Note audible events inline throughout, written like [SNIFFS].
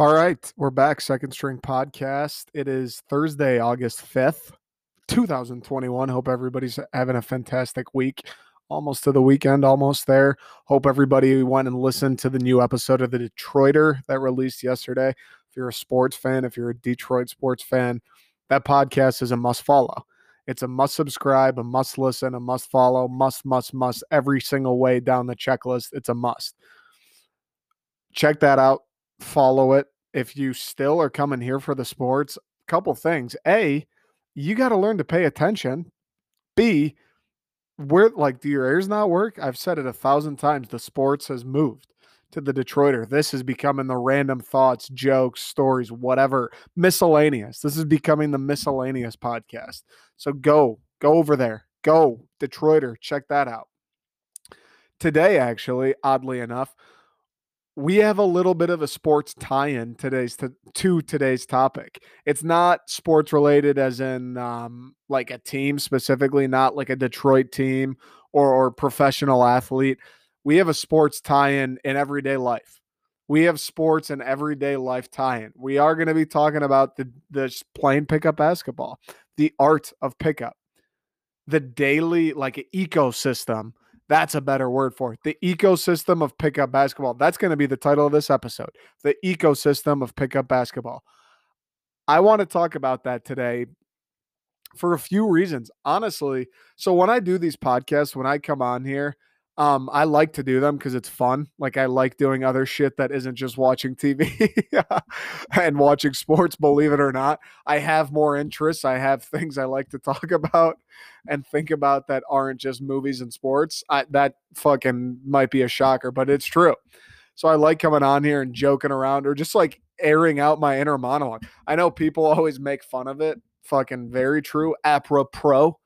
All right, we're back. Second String Podcast. It is Thursday, August 5th, 2021. Hope everybody's having a fantastic week. Almost to the weekend, almost there. Hope everybody went and listened to the new episode of The Detroiter that released yesterday. If you're a sports fan, if you're a Detroit sports fan, that podcast is a must follow. It's a must subscribe, a must listen, a must follow, must, must, must, every single way down the checklist. It's a must. Check that out follow it. If you still are coming here for the sports, couple things. A, you got to learn to pay attention. B, where like do your ears not work? I've said it a thousand times. The sports has moved to the Detroiter. This is becoming the random thoughts, jokes, stories, whatever, miscellaneous. This is becoming the miscellaneous podcast. So go, go over there. Go, Detroiter. Check that out. Today, actually, oddly enough, we have a little bit of a sports tie-in today's to, to today's topic. It's not sports related, as in um, like a team specifically, not like a Detroit team or or professional athlete. We have a sports tie-in in everyday life. We have sports and everyday life tie-in. We are going to be talking about the the playing pickup basketball, the art of pickup, the daily like ecosystem that's a better word for it. The ecosystem of pickup basketball. That's going to be the title of this episode. The ecosystem of pickup basketball. I want to talk about that today for a few reasons. Honestly, so when I do these podcasts, when I come on here, um, I like to do them because it's fun. Like I like doing other shit that isn't just watching TV [LAUGHS] and watching sports. Believe it or not, I have more interests. I have things I like to talk [LAUGHS] about and think about that aren't just movies and sports. I, that fucking might be a shocker, but it's true. So I like coming on here and joking around or just like airing out my inner monologue. I know people [LAUGHS] always make fun of it. Fucking very true. Apropos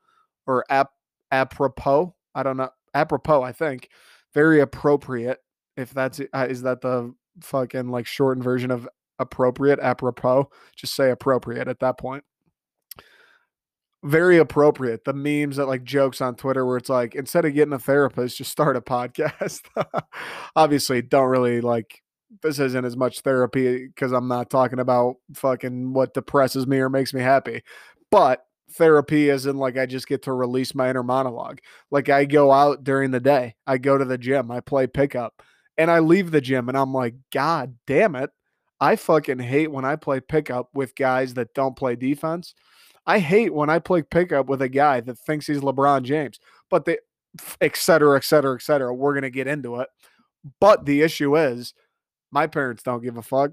or ap apropos. I don't know apropos, I think, very appropriate. If that's uh, is that the fucking like shortened version of appropriate, apropos, just say appropriate at that point. Very appropriate. The memes that like jokes on Twitter where it's like instead of getting a therapist, just start a podcast. [LAUGHS] Obviously, don't really like this isn't as much therapy because I'm not talking about fucking what depresses me or makes me happy. But therapy as in like I just get to release my inner monologue. Like I go out during the day, I go to the gym, I play pickup, and I leave the gym and I'm like, God damn it. I fucking hate when I play pickup with guys that don't play defense. I hate when I play pickup with a guy that thinks he's LeBron James, but they, et cetera, et cetera, et cetera. We're going to get into it. But the issue is, my parents don't give a fuck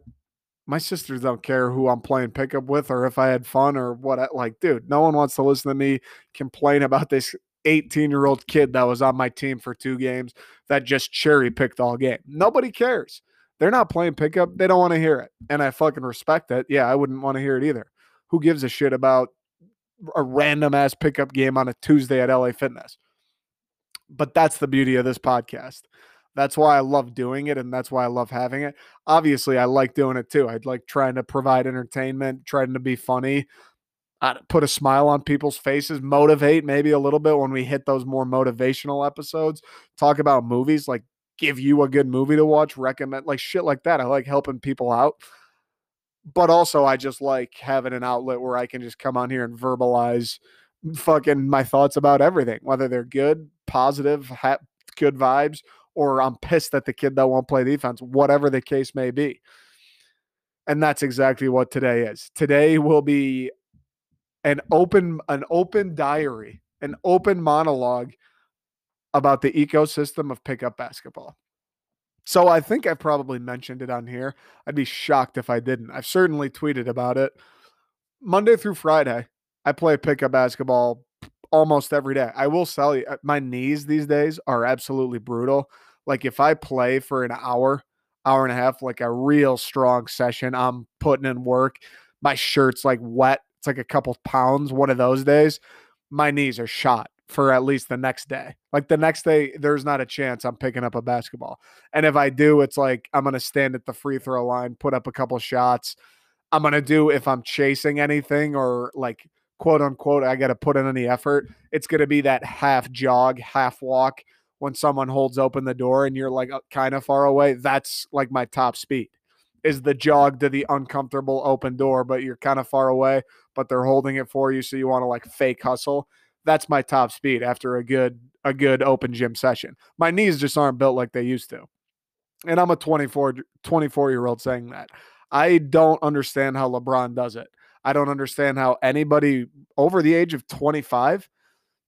my sisters don't care who I'm playing pickup with or if I had fun or what. I, like, dude, no one wants to listen to me complain about this 18 year old kid that was on my team for two games that just cherry picked all game. Nobody cares. They're not playing pickup. They don't want to hear it. And I fucking respect it. Yeah, I wouldn't want to hear it either. Who gives a shit about a random ass pickup game on a Tuesday at LA Fitness? But that's the beauty of this podcast. That's why I love doing it and that's why I love having it. Obviously, I like doing it too. I'd like trying to provide entertainment, trying to be funny, uh, put a smile on people's faces, motivate maybe a little bit when we hit those more motivational episodes, talk about movies, like give you a good movie to watch, recommend like shit like that. I like helping people out. But also, I just like having an outlet where I can just come on here and verbalize fucking my thoughts about everything, whether they're good, positive, ha- good vibes, or I'm pissed at the kid that won't play defense, whatever the case may be. And that's exactly what today is. Today will be an open an open diary, an open monologue about the ecosystem of pickup basketball. So I think I've probably mentioned it on here. I'd be shocked if I didn't. I've certainly tweeted about it. Monday through Friday, I play pickup basketball almost every day. I will tell you, uh, my knees these days are absolutely brutal. Like if I play for an hour, hour and a half, like a real strong session, I'm putting in work. My shirt's like wet. It's like a couple pounds one of those days. My knees are shot for at least the next day. Like the next day, there's not a chance I'm picking up a basketball. And if I do, it's like I'm going to stand at the free throw line, put up a couple shots. I'm going to do if I'm chasing anything or like quote unquote, I got to put in any effort, it's going to be that half jog, half walk when someone holds open the door and you're like uh, kind of far away. That's like my top speed. is the jog to the uncomfortable open door, but you're kind of far away, but they're holding it for you, so you want to like fake hustle. That's my top speed after a good a good open gym session. My knees just aren't built like they used to. And I'm a 24 24 year old saying that. I don't understand how LeBron does it. I don't understand how anybody over the age of 25,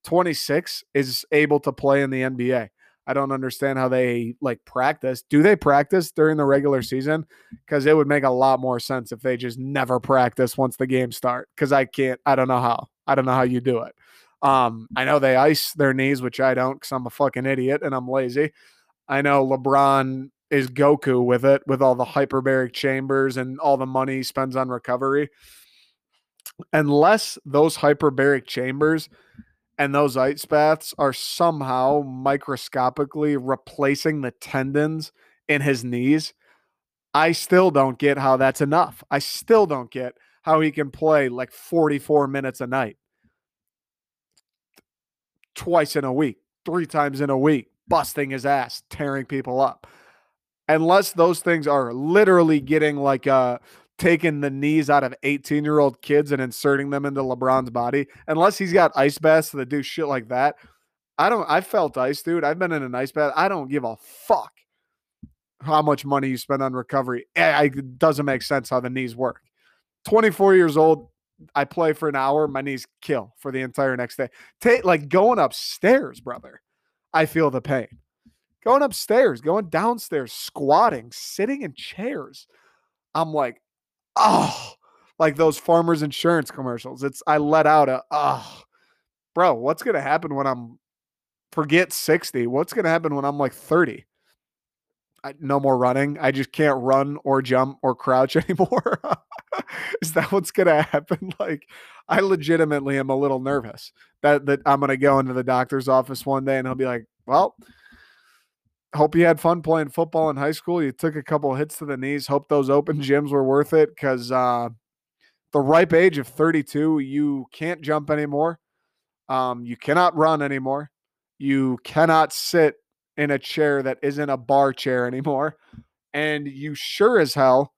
26 is able to play in the NBA. I don't understand how they like practice. Do they practice during the regular season? Because it would make a lot more sense if they just never practice once the games start. Because I can't, I don't know how. I don't know how you do it. Um, I know they ice their knees, which I don't because I'm a fucking idiot and I'm lazy. I know LeBron is Goku with it, with all the hyperbaric chambers and all the money he spends on recovery. Unless those hyperbaric chambers and those ice baths are somehow microscopically replacing the tendons in his knees, I still don't get how that's enough. I still don't get how he can play like 44 minutes a night, twice in a week, three times in a week, busting his ass, tearing people up. Unless those things are literally getting like uh taking the knees out of 18 year old kids and inserting them into LeBron's body, unless he's got ice baths that do shit like that. I don't, I felt ice, dude. I've been in an ice bath. I don't give a fuck how much money you spend on recovery. Eh, it doesn't make sense how the knees work. 24 years old, I play for an hour, my knees kill for the entire next day. Take like going upstairs, brother. I feel the pain. Going upstairs, going downstairs, squatting, sitting in chairs. I'm like, oh, like those farmers insurance commercials. It's I let out a oh, bro. What's gonna happen when I'm forget sixty? What's gonna happen when I'm like thirty? I, no more running. I just can't run or jump or crouch [LAUGHS] anymore. Is that what's gonna happen? [LAUGHS] Like, I legitimately am a little nervous that that I'm gonna go into the doctor's office one day and he'll be like, "Well, hope you had fun playing football in high school. You took a couple hits to the knees. Hope those open gyms were worth it because uh, the ripe age of 32, you can't jump anymore. Um, you cannot run anymore. You cannot sit in a chair that isn't a bar chair anymore. And you sure as hell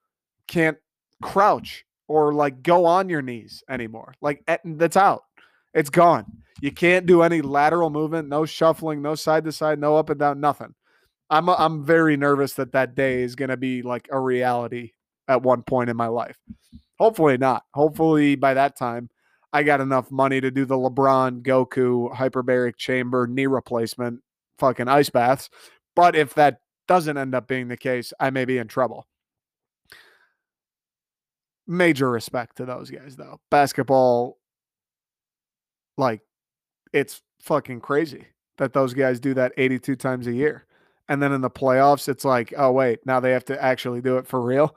can't crouch or like go on your knees anymore. Like that's out. It's gone. You can't do any lateral movement, no shuffling, no side to side, no up and down, nothing. I'm uh, I'm very nervous that that day is going to be like a reality at one point in my life. Hopefully not. Hopefully by that time I got enough money to do the LeBron Goku hyperbaric chamber knee replacement fucking ice baths. But if that doesn't end up being the case, I may be in trouble. Major respect to those guys though. Basketball like it's fucking crazy that those guys do that 82 times a year and then in the playoffs it's like oh wait now they have to actually do it for real?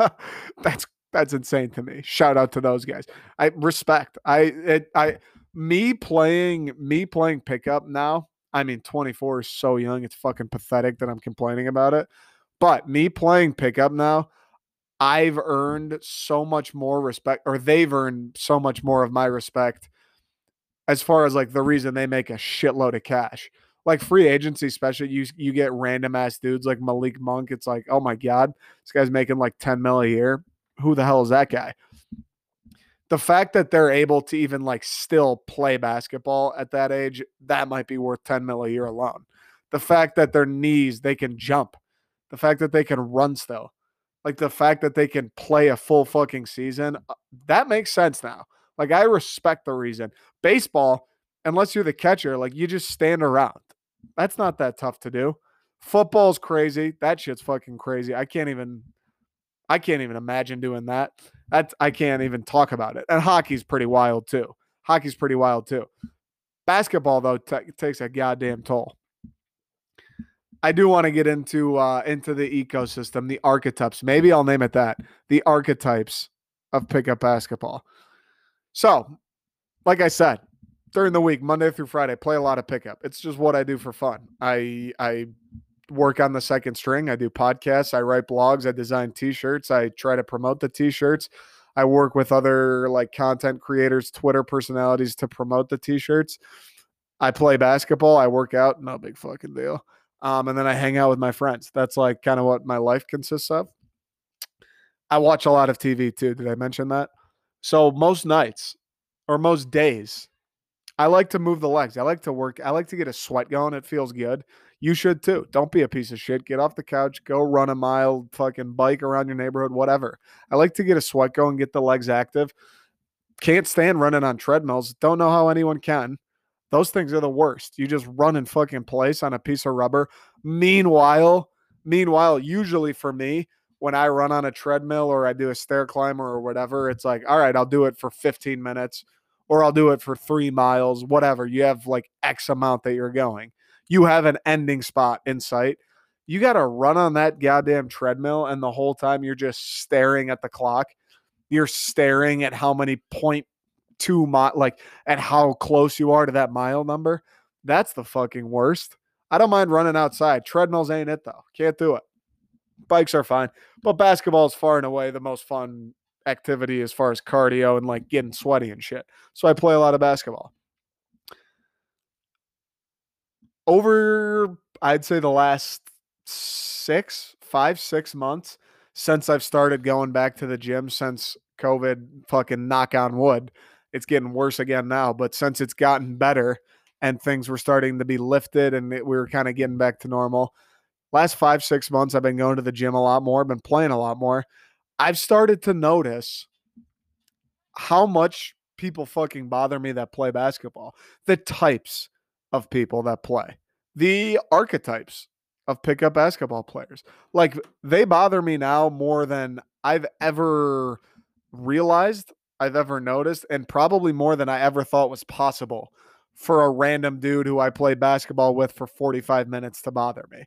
[LAUGHS] That's that's insane to me. Shout out to those guys. I respect. I it, i me playing me playing pickup now i mean 24 is so young it's fucking pathetic that i'm complaining about it. But me playing pickup now i've earned so much more respect or they've earned so much more of my respect as far as like the reason they make a shitload of cash like free agency, especially you you get random ass dudes like Malik Monk. It's like, oh my god, this guy's making like ten mil a year. Who the hell is that guy? The fact that they're able to even like still play basketball at that age, that might be worth ten mil a year alone. The fact that their knees they can jump, the fact that they can run still, like the fact that they can play a full fucking season, uh, that makes sense now. Like I respect the reason. Baseball, unless you're the catcher, like you just stand around. That's not that tough to do. Football's crazy. That shit's fucking crazy. I can't even I can't even imagine doing that. That I can't even talk about it. And hockey's pretty wild too. Hockey's pretty wild too. Basketball though t- takes a goddamn toll. I do want to get into uh, into the ecosystem, the archetypes. Maybe I'll name it that. The archetypes of pickup basketball. So, like I said, during the week, Monday through Friday, play a lot of pickup. It's just what I do for fun. I I work on the second string. I do podcasts. I write blogs. I design t-shirts. I try to promote the t-shirts. I work with other like content creators, Twitter personalities to promote the t-shirts. I play basketball. I work out. No big fucking deal. Um, and then I hang out with my friends. That's like kind of what my life consists of. I watch a lot of TV too. Did I mention that? So most nights or most days, I like to move the legs. I like to work. I like to get a sweat going. It feels good. You should too. Don't be a piece of shit. Get off the couch, go run a mile, fucking bike around your neighborhood, whatever. I like to get a sweat going, get the legs active. Can't stand running on treadmills. Don't know how anyone can. Those things are the worst. You just run in fucking place on a piece of rubber. Meanwhile, meanwhile, usually for me, when I run on a treadmill or I do a stair climber or whatever, it's like, all right, I'll do it for 15 minutes or I'll do it for three miles, whatever. You have like X amount that you're going. You have an ending spot in sight. You got to run on that goddamn treadmill, and the whole time you're just staring at the clock. You're staring at how many point two mile, like at how close you are to that mile number. That's the fucking worst. I don't mind running outside. Treadmills ain't it though. Can't do it. Bikes are fine, but basketball is far and away the most fun activity as far as cardio and like getting sweaty and shit. So I play a lot of basketball. Over, I'd say the last six, five, six months since I've started going back to the gym since COVID fucking knock on wood. It's getting worse again now, but since it's gotten better and things were starting to be lifted and it, we were kind of getting back to normal, last five, six months, I've been going to the gym a lot more, been playing a lot more. I've started to notice how much people fucking bother me that play basketball. The types of people that play, the archetypes of pickup basketball players. Like they bother me now more than I've ever realized, I've ever noticed, and probably more than I ever thought was possible for a random dude who I play basketball with for 45 minutes to bother me.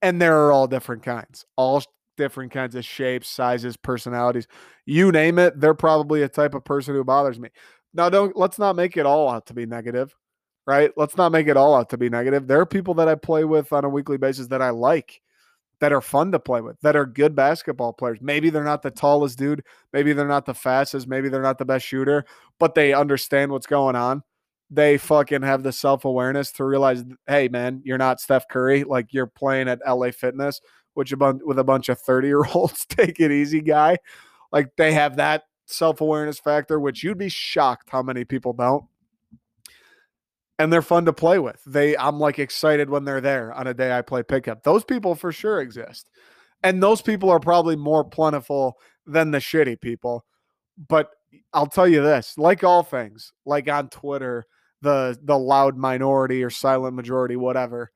And there are all different kinds, all different kinds of shapes, sizes, personalities. You name it, they're probably a type of person who bothers me. Now, don't let's not make it all out to be negative, right? Let's not make it all out to be negative. There are people that I play with on a weekly basis that I like, that are fun to play with, that are good basketball players. Maybe they're not the tallest dude, maybe they're not the fastest, maybe they're not the best shooter, but they understand what's going on. They fucking have the self awareness to realize, hey, man, you're not Steph Curry. Like you're playing at LA Fitness which a bunch with a bunch of 30 year olds [LAUGHS] take it easy guy. Like they have that self awareness factor, which you'd be shocked how many people don't. And they're fun to play with. They, I'm like excited when they're there on a day I play pickup. Those people for sure exist. And those people are probably more plentiful than the shitty people. But I'll tell you this like all things, like on Twitter, the the loud minority or silent majority, whatever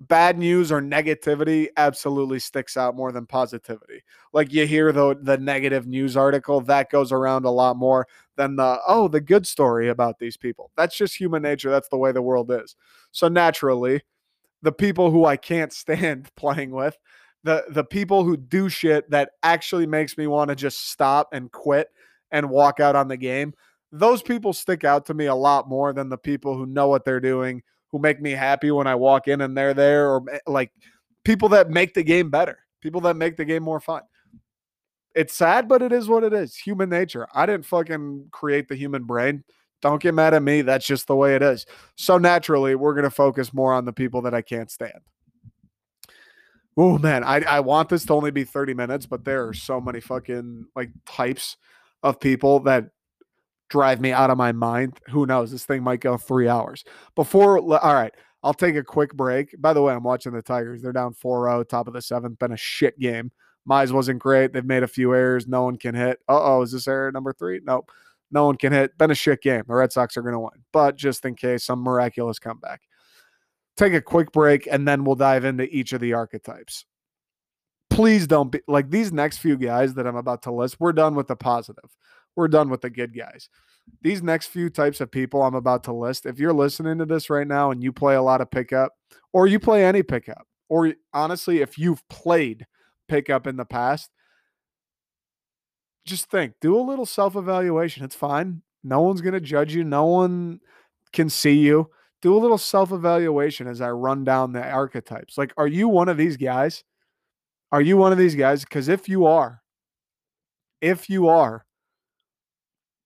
bad news or negativity absolutely sticks out more than positivity. Like you hear the the negative news article that goes around a lot more than the oh the good story about these people. That's just human nature. That's the way the world is. So naturally, the people who I can't [LAUGHS] stand playing with, the the people who do shit that actually makes me want to just stop and quit and walk out on the game. Those people stick out to me a lot more than the people who know what they're doing, who make me happy when I walk in and they're there, or eh, like people that make the game better, people that make the game more fun. It's sad, but it is what it is. Human nature. I didn't fucking create the human brain. Don't get mad at me. That's just the way it is. So naturally, we're going to focus more on the people that I can't stand. Oh man, I, I want this to only be 30 minutes, but there are so many fucking like types of people that drive me out of my mind. Who knows? This thing might go three hours. Before, all right, I'll take a quick break. By the way, I'm watching the Tigers. They're down 4 0, top of the seventh. Been a shit game. Mize wasn't great. They've made a few errors. No one can hit. Uh oh, is this error number three? Nope. No one can hit. Been a shit game. The Red Sox are going to win. But just in case, some miraculous comeback. Take a quick break and then we'll dive into each of the archetypes. Please don't be like these next few guys that I'm about to list. We're done with the positive we're done with the good guys. These next few types of people I'm about to list, if you're listening to this right now and you play a lot of pickup or you play any pickup, or honestly, if you've played pickup in the past, just think, do a little self evaluation. It's fine. No one's going to judge you, no one can see you. Do a little self evaluation as I run down the archetypes. Like, are you one of these guys? Are you one of these guys? Because if you are, if you are,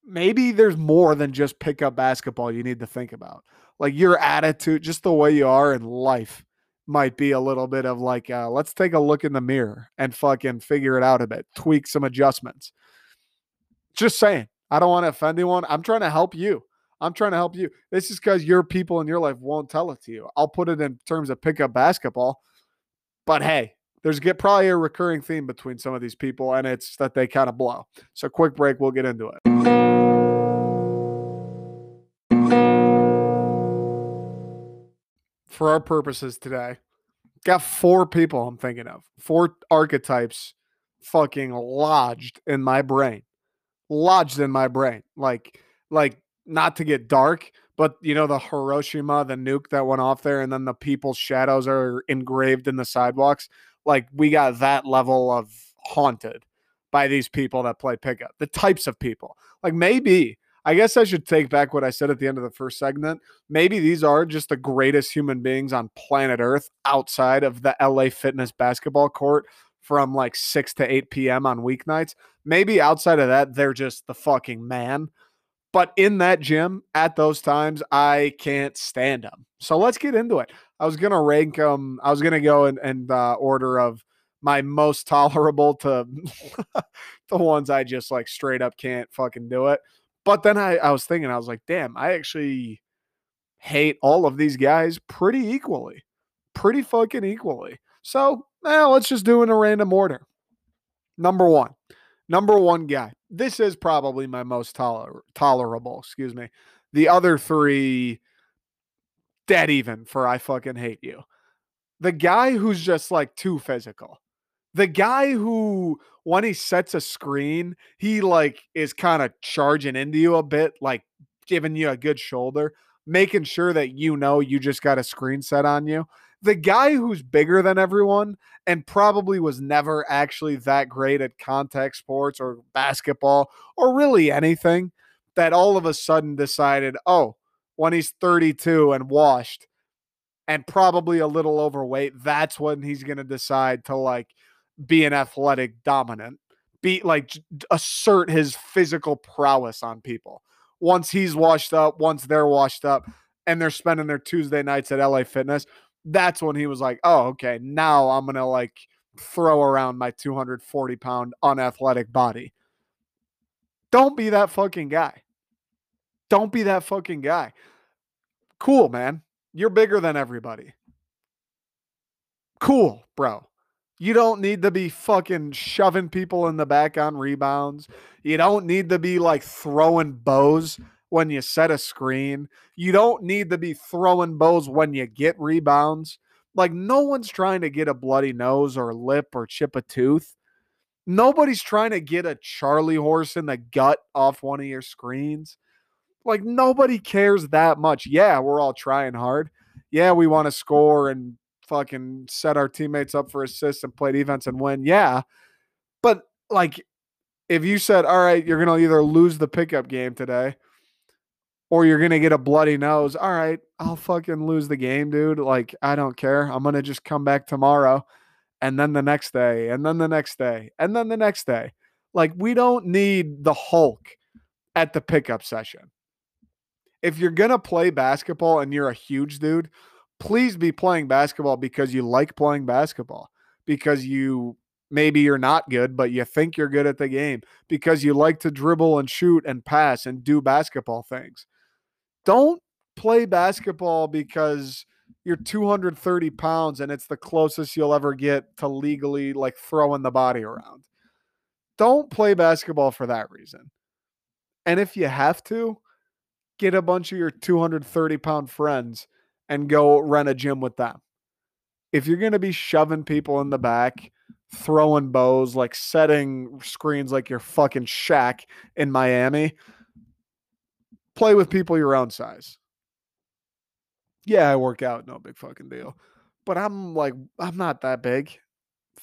maybe there's more than just pick up basketball you need to think about. Like your attitude, just the way you are in life might be a little bit of like, uh, let's take a look in the mirror and fucking figure it out a bit, tweak some adjustments. Just saying. I don't want to offend anyone. I'm trying to help you. I'm trying to help you. This is because your people in your life won't tell it to you. I'll put it in terms of pickup basketball. But hey, there's get probably a recurring theme between some of these people, and it's that they kind of blow. So quick break, we'll get into it. For our purposes today, got four people I'm thinking of, four archetypes fucking lodged in my brain. Lodged in my brain. Like, like not to get dark, but you know, the Hiroshima, the nuke that went off there, and then the people's shadows are engraved in the sidewalks. Like, we got that level of haunted by these people that play pickup, the types of people. Like, maybe I guess I should take back what I said at the end of the first segment. Maybe these are just the greatest human beings on planet Earth outside of the LA Fitness basketball court from like 6 to 8 p.m. on weeknights. Maybe outside of that, they're just the fucking man. But in that gym at those times, I can't stand them. So let's get into it. I was going to rank them, I was going to go in, in uh, order of my most [LAUGHS] tolerable to [LAUGHS] the ones I just like straight up can't fucking do it. But then I, I was thinking, I was like, damn, I actually hate all of these guys pretty equally, pretty fucking equally. So now let's just do in a random order. Number one, number one guy. This is probably my most toler- tolerable. Excuse me. The other three, dead even for I fucking hate you. The guy who's just like too physical the guy who when he sets a screen, he like is kind of charging into you a bit, like giving you a good shoulder, making sure that you know you just got a screen set on you. The guy who's bigger than everyone and probably was never actually that great at contact sports or basketball or really anything that all of a sudden decided, oh, when he's 32 and washed and probably a little overweight, that's when he's going to decide to like be an athletic dominant, be like assert his physical prowess on people. Once he's washed up, once they're washed up, and they're spending their Tuesday nights at LA Fitness, that's when he was like, oh, okay, now I'm going to like throw around my 240 pound unathletic body. Don't be that fucking guy. Don't be that fucking guy. Cool, man. You're bigger than everybody. Cool, bro. You don't need to be fucking shoving people in the back on rebounds. You don't need to be like throwing bows when you set a screen. You don't need to be throwing bows when you get rebounds. Like, no one's trying to get a bloody nose or lip or chip a tooth. Nobody's trying to get a Charlie horse in the gut off one of your screens. Like, nobody cares that much. Yeah, we're all trying hard. Yeah, we want to score and fucking set our teammates up for assists and play defense and win. Yeah. But like if you said, all right, you're gonna either lose the pickup game today or you're gonna get a bloody nose, all right, I'll fucking lose the game, dude. Like, I don't care. I'm gonna just come back tomorrow and then the next day, and then the next day, and then the next day. Like, we don't need the Hulk at the pickup session. If you're gonna play basketball and you're a huge dude, please be playing basketball because you like playing basketball, because you maybe you're not good, but you think you're good at the game, because you like to dribble and shoot and pass and do basketball things. Don't play basketball because you're 230 pounds and it's the closest you'll ever get to legally like throwing the body around. Don't play basketball for that reason. And if you have to, get a bunch of your 230 pound friends and go run a gym with them. If you're going to be shoving people in the back, throwing bows, like setting screens like your fucking Shaq in Miami, play with people your own size. Yeah, I work out, no big fucking deal. But I'm like, I'm not that big.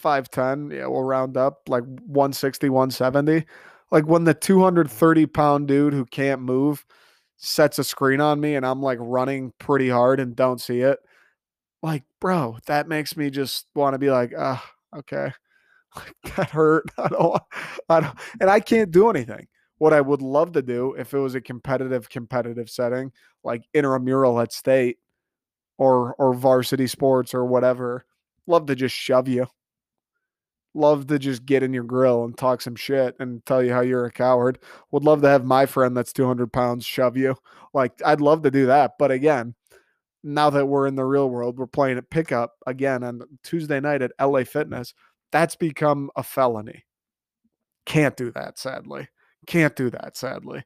5'10, yeah, we'll round up like 160, 170. Like when the 230 pound dude who can't move sets a screen on me and I'm like running pretty hard and don't see it, like, bro, that makes me just want to be like, ah, okay. [LAUGHS] that hurt. [LAUGHS] I don't, I don't, and I can't do anything. What I would love to do if it was a competitive, competitive setting, like intramural at state or or varsity sports or whatever. Love to just shove you. Love to just get in your grill and talk some shit and tell you how you're a coward. Would love to have my friend that's 200 pounds shove you. Like, I'd love to do that. But again, now that we're in the real world, we're playing at pickup again on Tuesday night at LA Fitness. That's become a felony. Can't do that, sadly. Can't do that, sadly.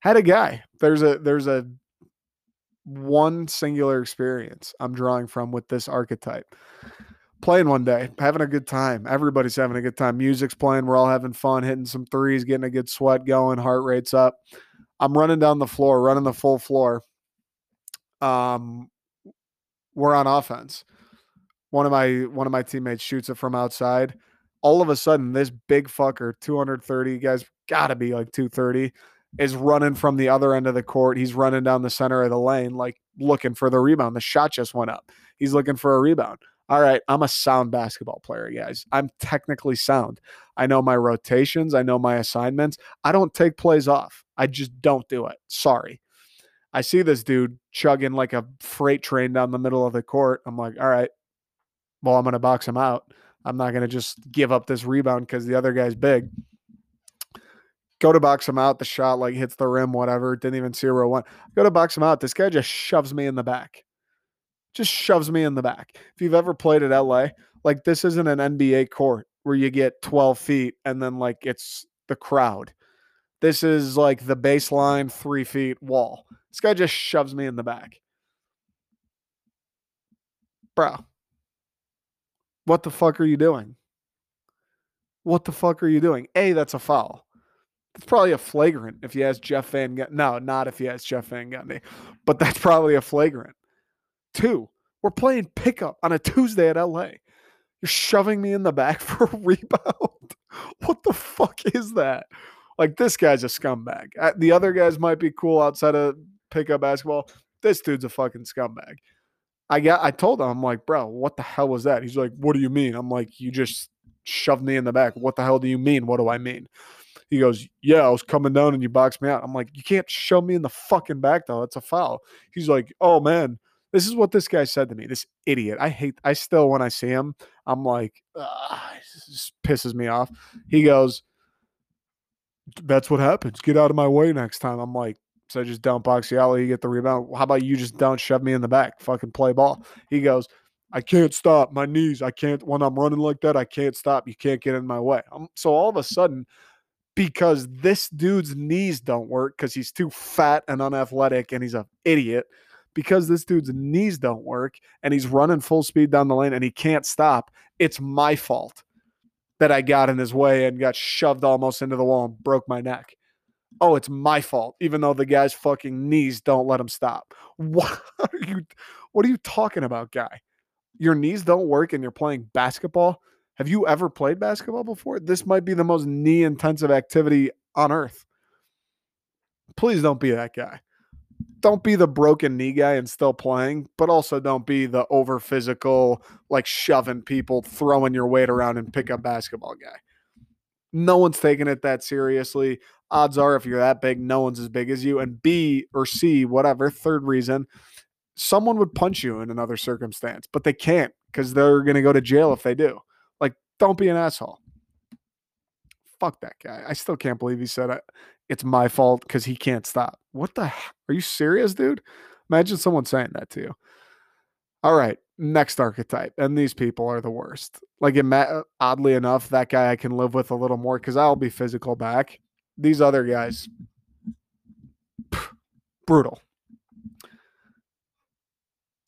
Had a guy. There's a there's a one singular experience I'm drawing from with this archetype. Playing one day, having a good time. Everybody's having a good time. Music's playing. We're all having fun, hitting some threes, getting a good sweat going, heart rate's up. I'm running down the floor, running the full floor. Um, we're on offense. One of my one of my teammates shoots it from outside. All of a sudden, this big fucker, 230 guys, gotta be like 230, is running from the other end of the court. He's running down the center of the lane, like looking for the rebound. The shot just went up. He's looking for a rebound. All right, I'm a sound basketball player, guys. I'm technically sound. I know my rotations, I know my assignments. I don't take plays off. I just don't do it. Sorry. I see this dude chugging like a freight train down the middle of the court. I'm like, all right, well, I'm going to box him out. I'm not going to just give up this rebound because the other guy's big go to box him out. The shot like hits the rim, whatever. Didn't even see where it went. Go to box him out. This guy just shoves me in the back. Just shoves me in the back. If you've ever played at LA, like this isn't an NBA court where you get 12 feet and then like it's the crowd. This is like the baseline three feet wall. This guy just shoves me in the back. Bro, what the fuck are you doing? What the fuck are you doing? A, that's a foul. It's probably a flagrant if you ask Jeff Van Gundy. No, not if you ask Jeff Van Gundy, but that's probably a flagrant. Two, we're playing pickup on a Tuesday at LA. You're shoving me in the back [LAUGHS] for a rebound. what the fuck is that? Like, this guy's a scumbag. Uh, the other guys might be cool outside of pickup basketball. This dude's a fucking scumbag. I got I told him, I'm like, bro, what the hell was that? He's like, what do you mean? I'm like, you just shoved me in the back. What the hell do you mean? What do I mean? He goes, Yeah, I was coming down and you boxed me out. I'm like, You can't shove me in the fucking back though. That's a foul. He's like, Oh man, this is what this guy said to me. This idiot. I hate, I still, when I see him, I'm like, this pisses me off. He goes, That's what happens. Get out of my way next time. I'm like, so I just don't box you you get the rebound. How about you just don't shove me in the back? Fucking play ball. He goes, I can't stop my knees. I can't when I'm running like that. I can't stop. You can't get in my way. I'm, so all of a sudden, because this dude's knees don't work because he's too fat and unathletic and he's an idiot. Because this dude's knees don't work and he's running full speed down the lane and he can't stop, it's my fault that I got in his way and got shoved almost into the wall and broke my neck. Oh, it's my fault, even though the guy's fucking knees don't let him stop. [LAUGHS] What are you what are you talking about, guy? Your knees don't work and you're playing basketball? Have you ever played basketball before? This might be the most knee intensive activity on earth. Please don't be that guy. Don't be the broken knee guy and still playing, but also don't be the over physical, like shoving people, throwing your weight around and pick up basketball guy. No one's taking it that seriously. Odds are, if you're that big, no one's as big as you. And B or C, whatever, third reason, someone would punch you in another circumstance, but they can't because they're going to go to jail if they do. Like, don't be an asshole. Fuck that guy. I still can't believe he said it. It's my fault because he can't stop. What the? Heck? Are you serious, dude? Imagine someone saying that to you. All right, next archetype, and these people are the worst. Like, it, uh, oddly enough, that guy I can live with a little more because I'll be physical back. These other guys, [SNIFFS] brutal.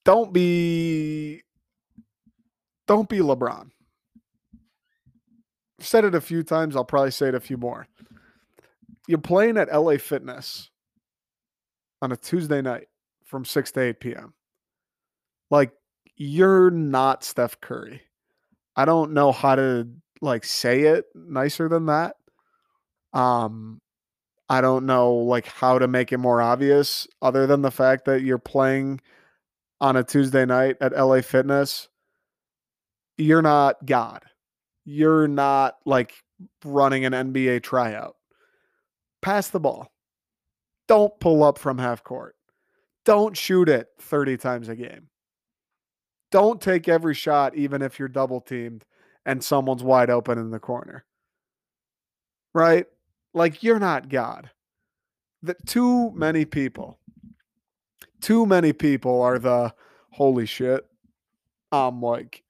Don't be, don't be LeBron. I've said it a few times. I'll probably say it a few more. You're playing at LA Fitness on a Tuesday night from 6 to 8 p.m. Like, you're not Steph Curry. I don't know how to like say it nicer than that. Um, I don't know like how to make it more obvious other than the fact that you're playing on a Tuesday night at LA Fitness. You're not God you're not like running an NBA tryout. Pass the ball. Don't pull up from half court. Don't shoot it 30 times a game. Don't take every shot, even if you're double teamed and someone's wide open in the corner. Right? Like you're not God. That too many people, too many people are the holy shit. I'm like,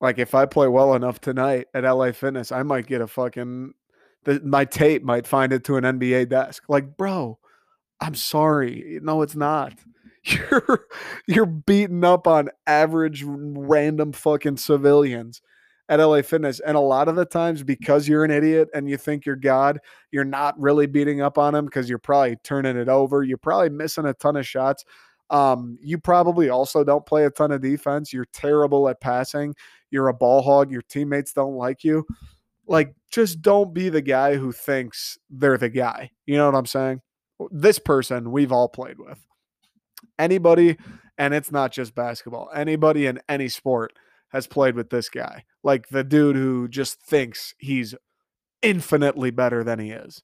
like if I play well enough tonight at LA Fitness, I might get a fucking the, my tape might find it to an NBA desk. Like, bro, I'm sorry. No, it's not. [LAUGHS] You're you're beating up on average random fucking civilians at LA Fitness. And a lot of the times, because you're an idiot and you think you're God, you're not really beating up on them because you're probably turning it over. You're probably missing a ton of shots. Um, you probably also don't play a ton of defense. You're terrible at passing. You're a ball hog. Your teammates don't like you. Like, just don't be the guy who thinks they're the guy. You know what I'm saying? This person we've all played with anybody, and it's not just basketball, anybody in any sport has played with this guy. Like the dude who just thinks he's infinitely better than he is.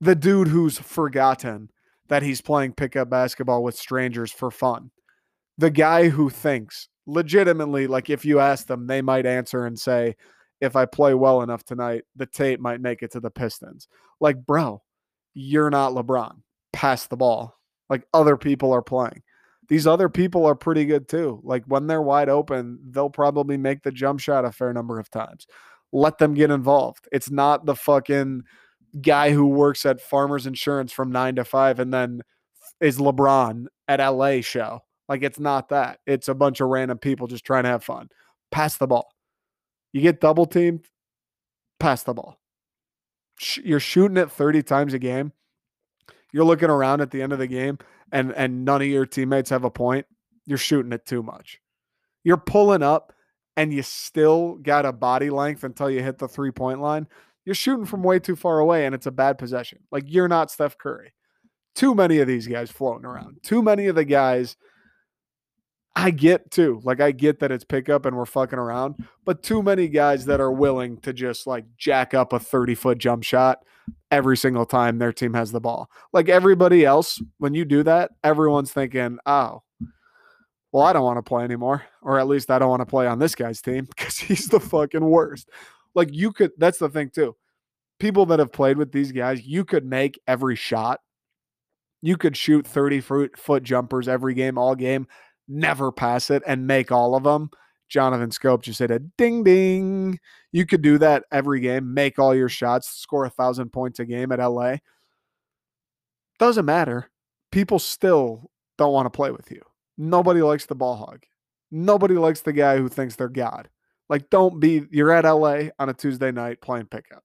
The dude who's forgotten that he's playing pickup basketball with strangers for fun. The guy who thinks legitimately, like if you ask them, they might answer and say, if I play well enough tonight, the tape might make it to the Pistons. Like, bro, you're not LeBron. Pass the ball. Like other people are playing. These other people are pretty good too. Like when they're wide open, they'll probably make the jump shot a fair number of times. Let them get involved. It's not the fucking guy who works at Farmers Insurance from nine to five and then is LeBron at LA show. Like it's not that. It's a bunch of random people just trying to have fun. Pass the ball. You get double teamed, pass the ball. You're shooting it 30 times a game you're looking around at the end of the game and and none of your teammates have a point, you're shooting it too much. You're pulling up and you still got a body length until you hit the three point line. You're shooting from way too far away and it's a bad possession. Like you're not Steph Curry. Too many of these guys floating around. Too many of the guys I get too. Like I get that it's pickup and we're fucking around, but too many guys that are willing to just like jack up a 30 foot jump shot every single time their team has the ball. Like everybody else, when you do that, everyone's thinking, oh, well, I don't want to play anymore. Or at least I don't want to play on this guy's team [LAUGHS] because he's the fucking worst. Like you could, that's the thing too. People that have played with these guys, you could make every shot. You could shoot 30 foot jumpers every game, all game never pass it and make all of them. Jonathan Schoop just hit a ding ding. You could do that every game, make all your shots, score a thousand points a game at LA. Doesn't matter. People still don't want to play with you. Nobody likes the ball hog. Nobody likes the guy who thinks they're God. Like, don't be, you're at LA on a Tuesday night playing pickup.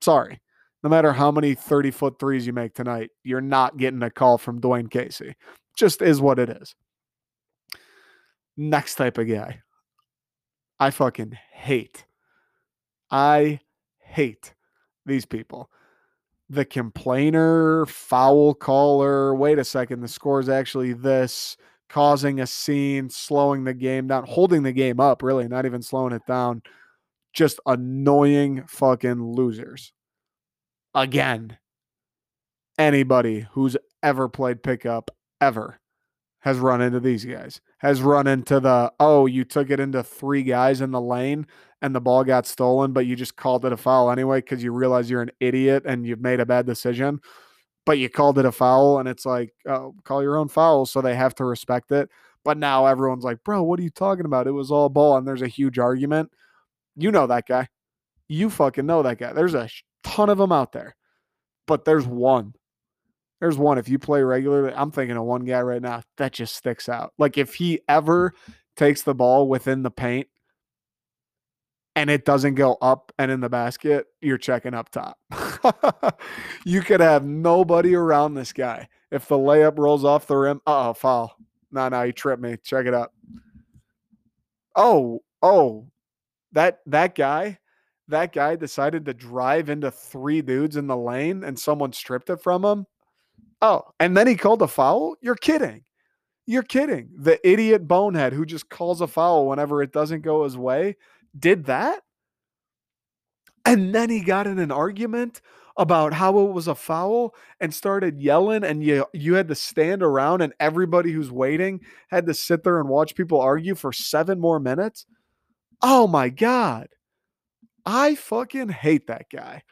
Sorry. No matter how many 30 foot threes you make tonight, you're not getting a call from Dwane Casey. Just is what it is. Next type of guy. I fucking hate. I hate these people. The complainer, foul caller, wait a second, the score is actually this, causing a scene, slowing the game down, holding the game up, really, not even slowing it down. Just annoying fucking losers. Again, anybody who's ever played pickup, ever, has run into these guys, has run into the, oh, you took it into three guys in the lane and the ball got stolen, but you just called it a foul anyway because you realize you're an idiot and you've made a bad decision, but you called it a foul and it's like, oh, call your own foul. So they have to respect it. But now everyone's like, bro, what are you talking about? It was all ball and there's a huge argument. You know that guy. You fucking know that guy. There's a ton of them out there, but there's one there's one. If you play regularly, I'm thinking of one guy right now that just sticks out. Like if he ever takes the ball within the paint and it doesn't go up and in the basket, you're checking up top. [LAUGHS] you could have nobody around this guy. If the layup rolls off the rim, uh oh, foul. No, no, he tripped me. Check it up. Oh, oh, that that guy, that guy decided to drive into three dudes in the lane and someone stripped it from him. Oh, and then he called a foul? You're kidding. You're kidding. The idiot bonehead who just calls a foul whenever it doesn't go his way did that? And then he got in an argument about how it was a foul and started yelling and you you had to stand around and everybody who's waiting had to sit there and watch people argue for 7 more minutes? Oh my god. I fucking hate that guy.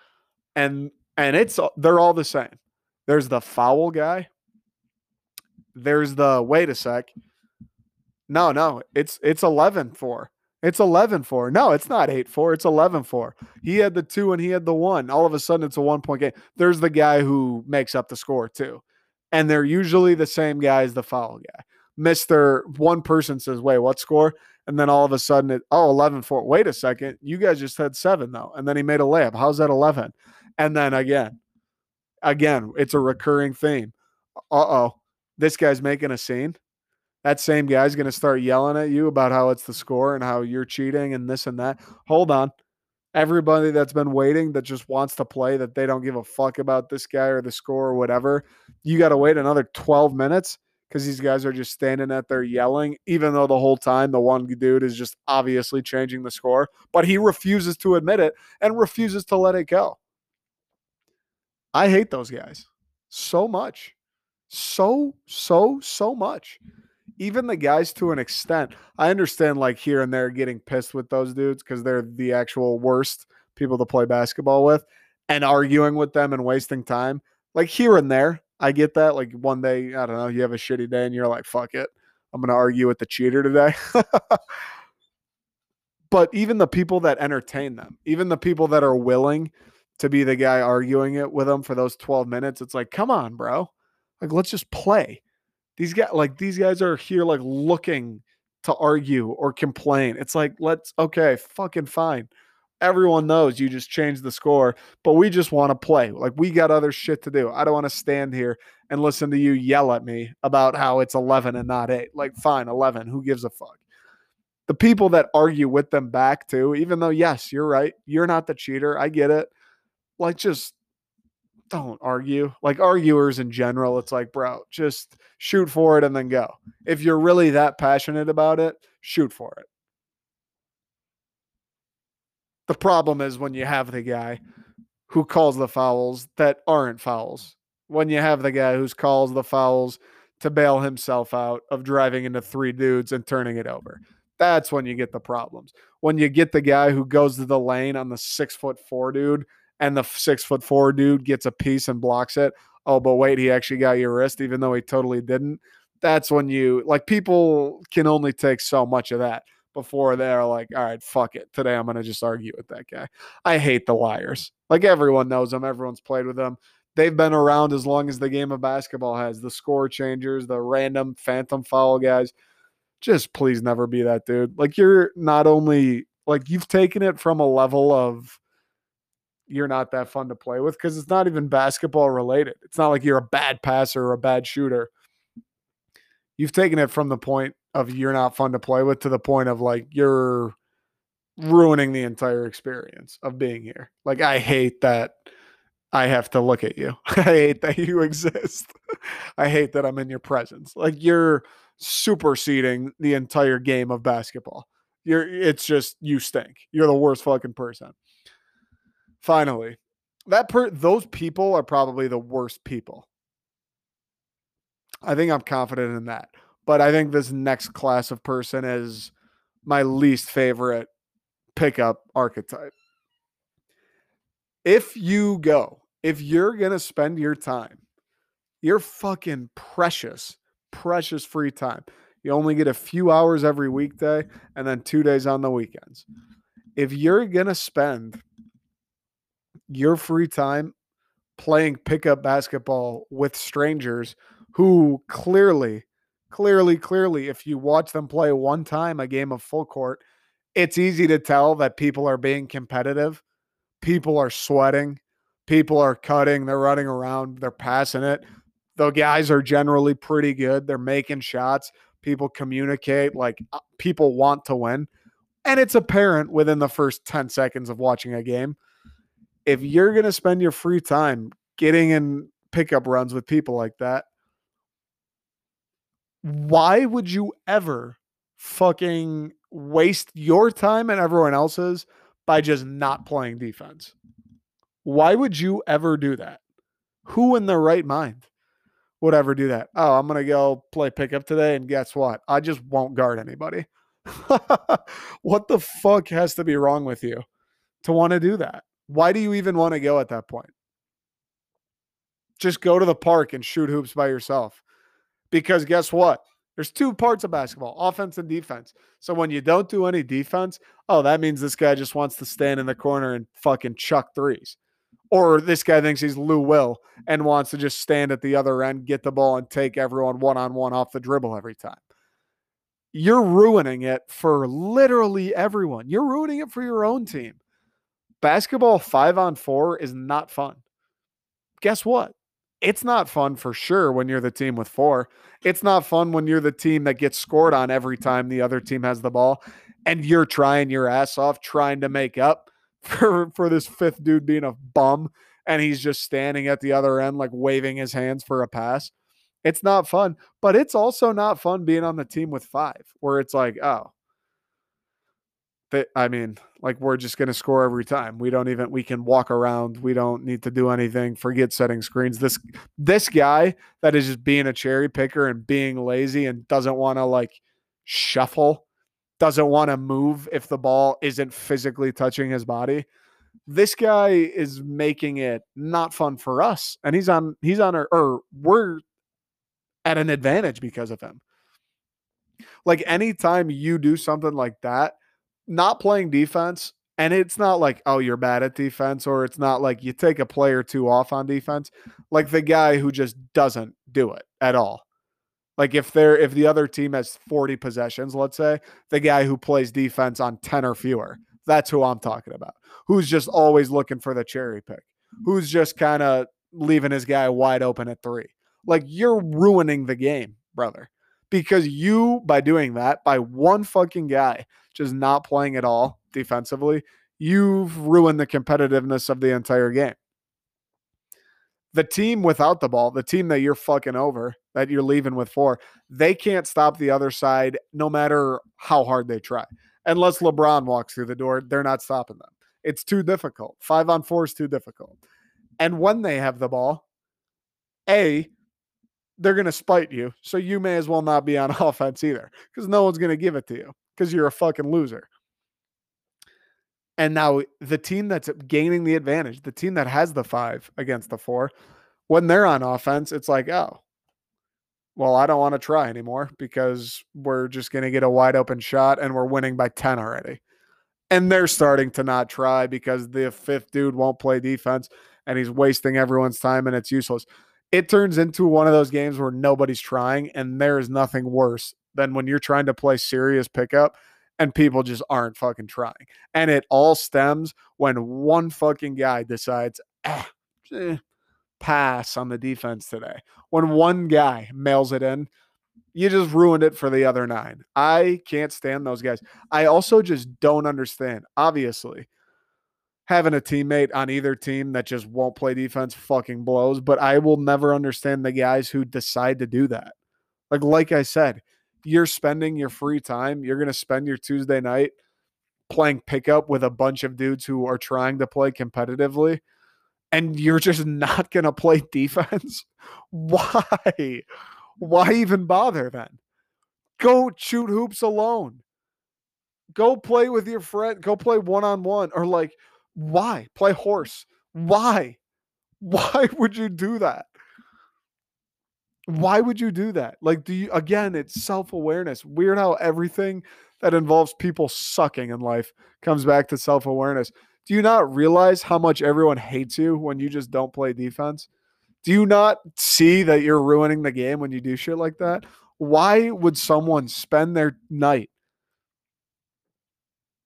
And and it's they're all the same. There's the foul guy. There's the wait a sec. No, no, it's it's 11 4. It's 11 4. No, it's not 8 4. It's 11 4. He had the two and he had the one. All of a sudden, it's a one point game. There's the guy who makes up the score, too. And they're usually the same guy as the foul guy. Mr. One person says, Wait, what score? And then all of a sudden, it, oh, 11 4. Wait a second. You guys just had seven, though. And then he made a layup. How's that 11? And then again, again, it's a recurring theme. Uh oh, this guy's making a scene that same guy's going to start yelling at you about how it's the score and how you're cheating and this and that. Hold on. Everybody that's been waiting that just wants to play, that they don't give a fuck about this guy or the score or whatever, you got to wait another 12 minutes because these guys are just standing at there yelling, even though the whole time the one dude is just obviously changing the score, but he refuses to admit it and refuses to let it go. I hate those guys so much. So, so, so much even the guys to an extent. I understand like here and there getting pissed with those dudes because they're the actual worst people to play basketball with and arguing with them and wasting time. Like here and there, I get that. Like one day, I don't know, you have a shitty day and you're like, fuck it. I'm going to argue with the cheater today. [LAUGHS] but even the people that entertain them, even the people that are willing to be the guy arguing it with them for those 12 minutes, it's like, come on, bro. Like, let's just play. These guys, like these guys, are here like looking to argue or complain. It's like, let's okay, fucking fine. Everyone knows you just changed the score, but we just want to play. Like we got other shit to do. I don't want to stand here and listen to you yell at me about how it's 11 and not 8. Like fine, 11, who gives a fuck? The people that argue with them back too, even though yes, you're right, you're not the cheater. I get it. Like just don't argue. Like arguers in general, it's like, bro, just shoot for it and then go. If you're really that passionate about it, shoot for it. The problem is when you have the guy who calls the fouls that aren't fouls. When you have the guy who calls the fouls to bail himself out of driving into three dudes and turning it over. That's when you get the problems. When you get the guy who goes to the lane on the six foot four dude and the six foot four dude gets a piece and blocks it. Oh, but wait, he actually got your wrist, even though he totally didn't. That's when you like people can only take so much of that before they're like, all right, fuck it. Today I'm gonna just argue with that guy. I hate the liars. Like everyone knows them, everyone's played with them. They've been around as long as the game of basketball has. The score changers, the random phantom foul guys. Just please never be that dude. Like you're not only like you've taken it from a level of you're not that fun to play with because it's not even basketball related. It's not like you're a bad passer or a bad shooter. You've taken it from the point of you're not fun to play with to the point of like you're ruining the entire experience of being here. Like I hate that I have to look at you. [LAUGHS] I hate that you exist. I hate that I'm in your presence. Like you're superseding the entire game of basketball. You're it's just you stink. You're the worst fucking person. Finally, that per those people are probably the worst people. I think I'm confident in that. But I think this next class of person is my least favorite pickup archetype. If you go, if you're going to spend your time, your fucking precious, precious free time. You only get a few hours every weekday and then two days on the weekends. If you're going to spend your free time playing pickup basketball with strangers who clearly, clearly, clearly, if you watch them play one time a game of full court, it's easy to tell that people are being competitive. People are sweating. People are cutting. They're running around. They're passing it. The guys are generally pretty good. They're making shots. People communicate. Like uh, people want to win. And it's apparent within the first 10 seconds of watching a game if you're going to spend your free time getting in pickup runs with people like that, why would you ever fucking waste your time and everyone else's by just not playing defense? Why would you ever do that? Who in their right mind would ever do that? Oh, I'm going to go play pickup today. And guess what? I just won't guard anybody. [LAUGHS] what the fuck has to be wrong with you to want to do that? Why do you even want to go at that point? Just go to the park and shoot hoops by yourself. Because guess what? There's two parts of basketball offense and defense. So when you don't do any defense, oh, that means this guy just wants to stand in the corner and fucking chuck threes. Or this guy thinks he's Lou Will and wants to just stand at the other end, get the ball, and take everyone one on one off the dribble every time. You're ruining it for literally everyone. You're ruining it for your own team. Basketball five on four is not fun. Guess what? It's not fun for sure when you're the team with four. It's not fun when you're the team that gets scored on every time the other team has the ball and you're trying your ass off trying to make up [LAUGHS] for for this fifth dude being a bum and he's just standing at the other end like waving his hands for a pass. It's not fun, but it's also not fun being on the team with 5 where it's like, oh, that I mean, like we're just going to score every time. We don't even we can walk around. We don't need to do anything. Forget setting screens. This this guy that is just being a cherry picker and being lazy and doesn't want to like shuffle, doesn't want to move if the ball isn't physically touching his body. This guy is making it not fun for us. And he's on he's on our or we're at an advantage because of him. Like anytime you do something like that, not playing defense, and it's not like, oh, you're bad at defense, or it's not like you take a play or two off on defense, like the guy who just doesn't do it at all. Like if they're if the other team has 40 possessions, let's say, the guy who plays defense on 10 or fewer, that's who I'm talking about. Who's just always looking for the cherry pick. Who's just kind of leaving his guy wide open at 3. Like you're ruining the game, brother. Because you by doing that, by one fucking guy just not playing at all defensively, you've ruined the competitiveness of the entire game. The team without the ball, the team that you're fucking over, that you're leaving with four, they can't stop the other side no matter how hard they try. Unless LeBron walks through the door, they're not stopping them. It's too difficult. Five on four is too difficult. And when they have the ball, A, they're going to spite you. So you may as well not be on [LAUGHS] offense either because no one's going to give it to you because you're a fucking loser. And now the team that's gaining the advantage, the team that has the five against the four, when they're on offense, it's like, oh, well, I don't want to try anymore because we're just going to get a wide open shot and we're winning by 10 already. And they're starting to not try because the fifth dude won't play defense and he's wasting everyone's time and it's useless. It turns into one of those games where nobody's trying and there is nothing worse than when you're trying to play serious pickup and people just aren't fucking trying. And it all stems when one fucking guy decides, ah, eh, pass on the defense today. When one guy mails it in, you just ruined it for the other nine. I can't stand those guys. I also just don't understand. Obviously, having a teammate on either team that just won't play defense fucking blows, but I will never understand the guys who decide to do that. Like like I said, you're spending your free time, you're going to spend your Tuesday night playing pickup with a bunch of dudes who are trying to play competitively and you're just not going to play [LAUGHS] defense. Why? Why even bother then? Go shoot hoops alone. Go play with your friend. Go play one on one. Or like, why? Play horse. Why? [LAUGHS] Why would you do that? Why would you do that? Like, do you, again, it's self awareness. Weird how everything that involves people sucking in life comes back to self awareness. Do you not realize how much everyone hates you when you just don't play defense? Do you not see that you're ruining the game when you do shit like that? Why would someone spend their night?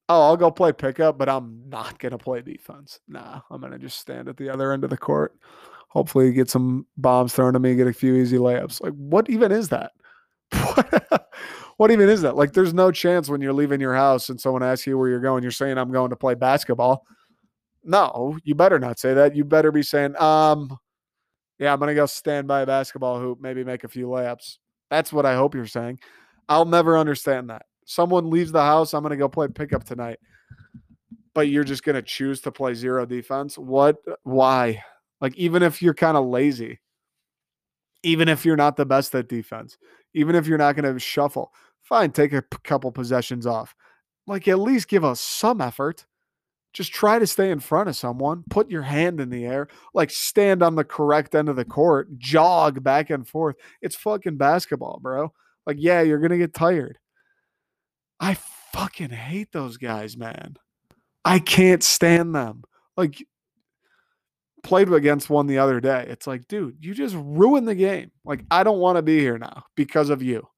Oh, I'll go play pickup, but I'm not going to play defense. Nah, I'm going to just stand at the other end of the court hopefully get some bombs thrown at me, get a few easy layups. Like, what even is that? [LAUGHS] what even is that? Like, there's no chance when you're leaving your house and someone asks you where you're going, you're saying, I'm going to play basketball. No, you better not say that. You better be saying, um, yeah, I'm going to go stand by a basketball hoop, maybe make a few layups. That's what I hope you're saying. I'll never understand that. Someone leaves the house, I'm going to go play pickup tonight. but you're just going to choose to play zero defense. What? Why? Like, even if you're kind of lazy, even if you're not the best at defense, even if you're not going to shuffle, fine, take a p- couple possessions off. Like, at least give us some effort. Just try to stay in front of someone, put your hand in the air, like stand on the correct end of the court, jog back and forth. It's fucking basketball, bro. Like, yeah, you're going to get tired. I fucking hate those guys, man. I can't stand them. Like, played against one the other day. It's like, dude, you just ruined the game. Like, I don't want to be here now because of you.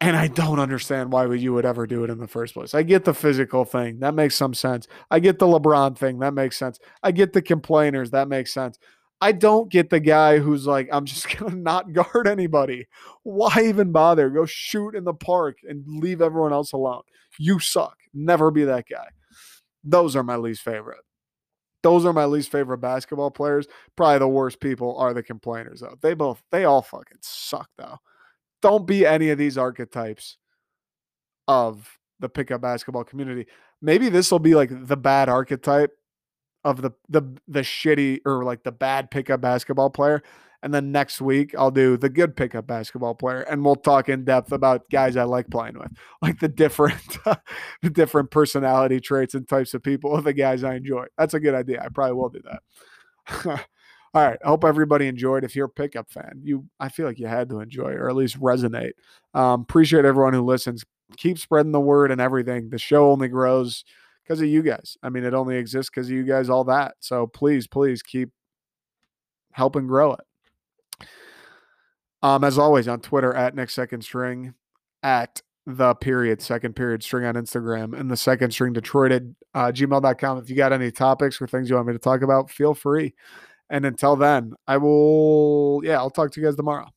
And I don't understand why you would ever do it in the first place. I get the physical thing. That makes some sense. I get the LeBron thing. That makes sense. I get the complainers. That makes sense. I don't get the guy who's like, I'm just [LAUGHS] going to not guard anybody. Why even bother? Go shoot in the park and leave everyone else alone. You suck. Never be that guy. Those are my least favorite. Those are my least favorite basketball players. Probably the worst people are the complainers, though. They both, they all fucking suck, though. Don't be any of these archetypes of the pickup basketball community. Maybe this will be like the bad archetype of the the the shitty or like the bad pickup basketball player. And then next week I'll do the good pickup basketball player and we'll talk in depth about guys I like playing with. [LAUGHS] Like the different [LAUGHS] the different personality traits and types of people the guys I enjoy. That's a good idea. I probably will do that. [LAUGHS] All right. I hope everybody enjoyed. If you're a pickup fan, you I feel like you had to enjoy or at least resonate. Um, appreciate everyone who listens. Keep spreading the word and everything. The show only grows because of you guys. I mean, it only exists because of you guys, all that. So please, please keep helping grow it. Um, as always, on Twitter at next second string, at the period second period string on Instagram, and the second string Detroit at uh, gmail.com. If you got any topics or things you want me to talk about, feel free. And until then, I will, yeah, I'll talk to you guys tomorrow.